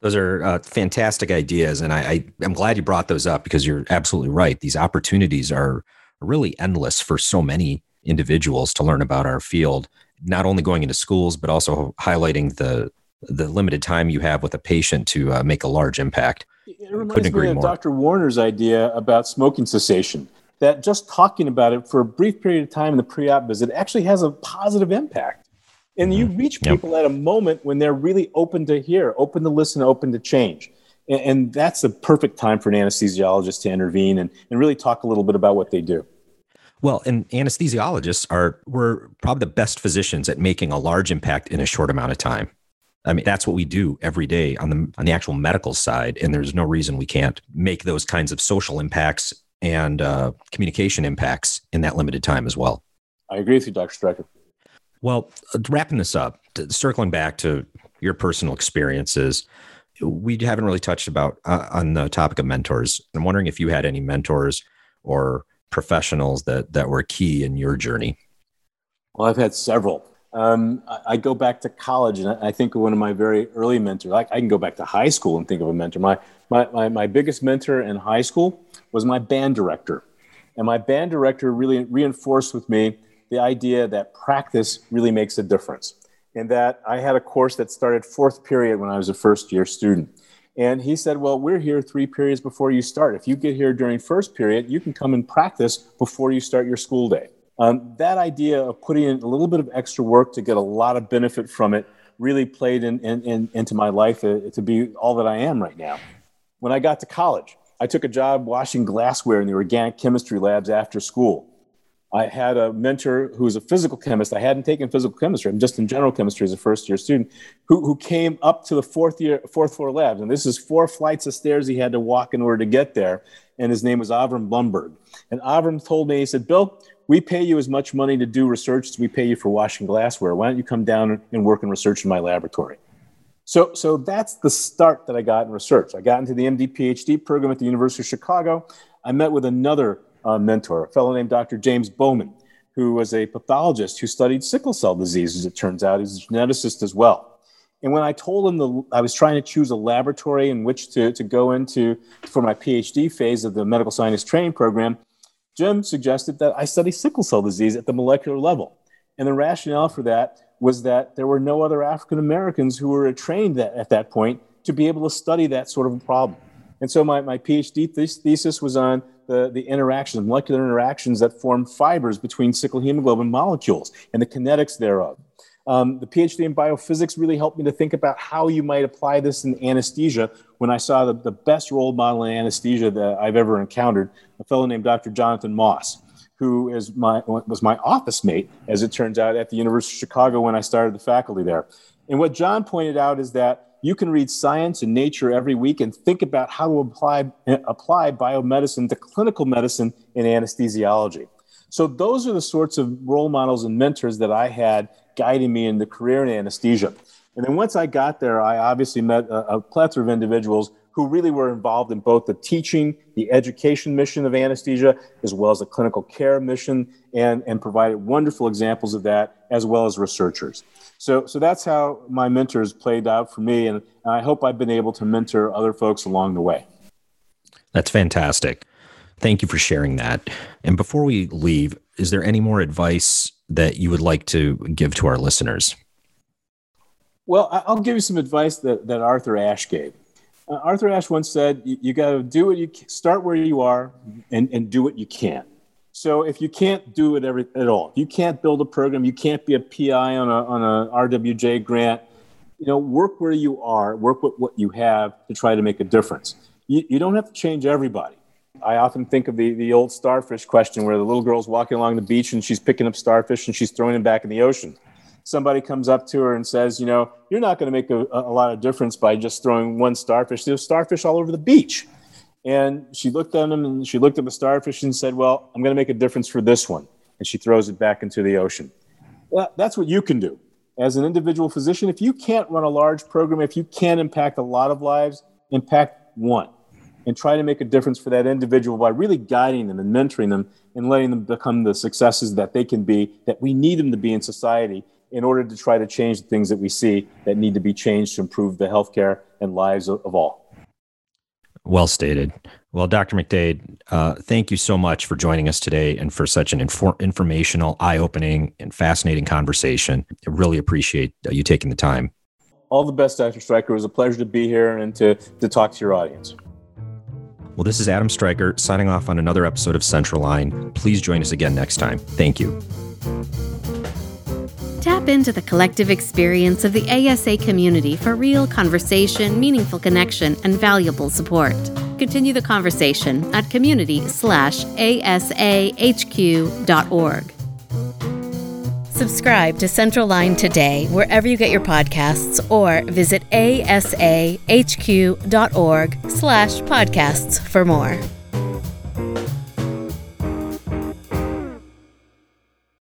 Those are uh, fantastic ideas. And I, I, am glad you brought those up because you're absolutely right. These opportunities are really endless for so many individuals to learn about our field not only going into schools but also highlighting the the limited time you have with a patient to uh, make a large impact. It reminds me of more. Dr. Warner's idea about smoking cessation. That just talking about it for a brief period of time in the pre-op visit actually has a positive impact. And mm-hmm. you reach people yep. at a moment when they're really open to hear, open to listen, open to change. And, and that's the perfect time for an anesthesiologist to intervene and, and really talk a little bit about what they do. Well, and anesthesiologists are we're probably the best physicians at making a large impact in a short amount of time. I mean, that's what we do every day on the on the actual medical side, and there's no reason we can't make those kinds of social impacts and uh, communication impacts in that limited time as well. I agree with you, Dr. Striker. Well, uh, wrapping this up, circling back to your personal experiences, we haven't really touched about uh, on the topic of mentors. I'm wondering if you had any mentors or professionals that that were key in your journey? Well, I've had several. Um, I, I, go back to college, and I, I think one of my very early mentors. I, I, can go back to high school and think of a mentor. My, my, my, my biggest mentor in high school was my band director. And my band director really reinforced with me the idea that practice really makes a difference. And that I had a course that started fourth period when I was a first year student. And he said, Well, we're here three periods before you start. If you get here during first period, you can come and practice before you start your school day. Um, that idea of putting in a little bit of extra work to get a lot of benefit from it really played in, in, in, into my life uh, to be all that I am right now. When I got to college, I took a job washing glassware in the organic chemistry labs after school. I had a mentor who was a physical chemist. I hadn't taken physical chemistry. I'm just in general chemistry as a first year student who, who came up to the fourth year, fourth floor labs. And this is four flights of stairs he had to walk in order to get there. And his name was Avram Blumberg. And Avram told me, he said, Bill, we pay you as much money to do research as we pay you for washing glassware. Why don't you come down and work in research in my laboratory? So, so that's the start that I got in research. I got into the MD PhD program at the University of Chicago. I met with another uh, mentor, a fellow named Dr. James Bowman, who was a pathologist who studied sickle cell disease, as it turns out. He's a geneticist as well. And when I told him the, I was trying to choose a laboratory in which to, to go into for my PhD phase of the medical science training program, Jim suggested that I study sickle cell disease at the molecular level. And the rationale for that was that there were no other African Americans who were trained that, at that point to be able to study that sort of problem. And so my, my PhD thesis was on the, the interactions, molecular interactions that form fibers between sickle hemoglobin molecules and the kinetics thereof. Um, the PhD in biophysics really helped me to think about how you might apply this in anesthesia when I saw the, the best role model in anesthesia that I've ever encountered, a fellow named Dr. Jonathan Moss, who is my, was my office mate, as it turns out, at the University of Chicago when I started the faculty there. And what John pointed out is that you can read science and nature every week and think about how to apply, apply biomedicine to clinical medicine in anesthesiology. So those are the sorts of role models and mentors that I had guiding me in the career in anesthesia. And then once I got there, I obviously met a, a plethora of individuals who really were involved in both the teaching, the education mission of anesthesia, as well as the clinical care mission, and, and provided wonderful examples of that, as well as researchers. So, so that's how my mentors played out for me. And I hope I've been able to mentor other folks along the way. That's fantastic. Thank you for sharing that. And before we leave, is there any more advice that you would like to give to our listeners? Well, I'll give you some advice that, that Arthur Ashe gave. Uh, Arthur Ashe once said, "You, you got to do what you start where you are and, and do what you can." So if you can't do it every, at all, you can't build a program, you can't be a PI on a, on a RWJ grant, you know, work where you are, work with what you have to try to make a difference. You, you don't have to change everybody. I often think of the, the old starfish question where the little girl's walking along the beach and she's picking up starfish and she's throwing them back in the ocean. Somebody comes up to her and says, you know, you're not going to make a, a lot of difference by just throwing one starfish. There's starfish all over the beach. And she looked at him and she looked at the starfish and said, Well, I'm going to make a difference for this one. And she throws it back into the ocean. Well, that's what you can do. As an individual physician, if you can't run a large program, if you can't impact a lot of lives, impact one and try to make a difference for that individual by really guiding them and mentoring them and letting them become the successes that they can be, that we need them to be in society in order to try to change the things that we see that need to be changed to improve the healthcare and lives of, of all. Well stated. Well, Dr. McDade, uh, thank you so much for joining us today and for such an infor- informational, eye opening, and fascinating conversation. I really appreciate uh, you taking the time. All the best, Dr. Striker. It was a pleasure to be here and to, to talk to your audience. Well, this is Adam Striker signing off on another episode of Central Line. Please join us again next time. Thank you. Tap into the collective experience of the ASA community for real conversation, meaningful connection, and valuable support. Continue the conversation at community slash asahq.org. Subscribe to Central Line today wherever you get your podcasts or visit asahq.org slash podcasts for more.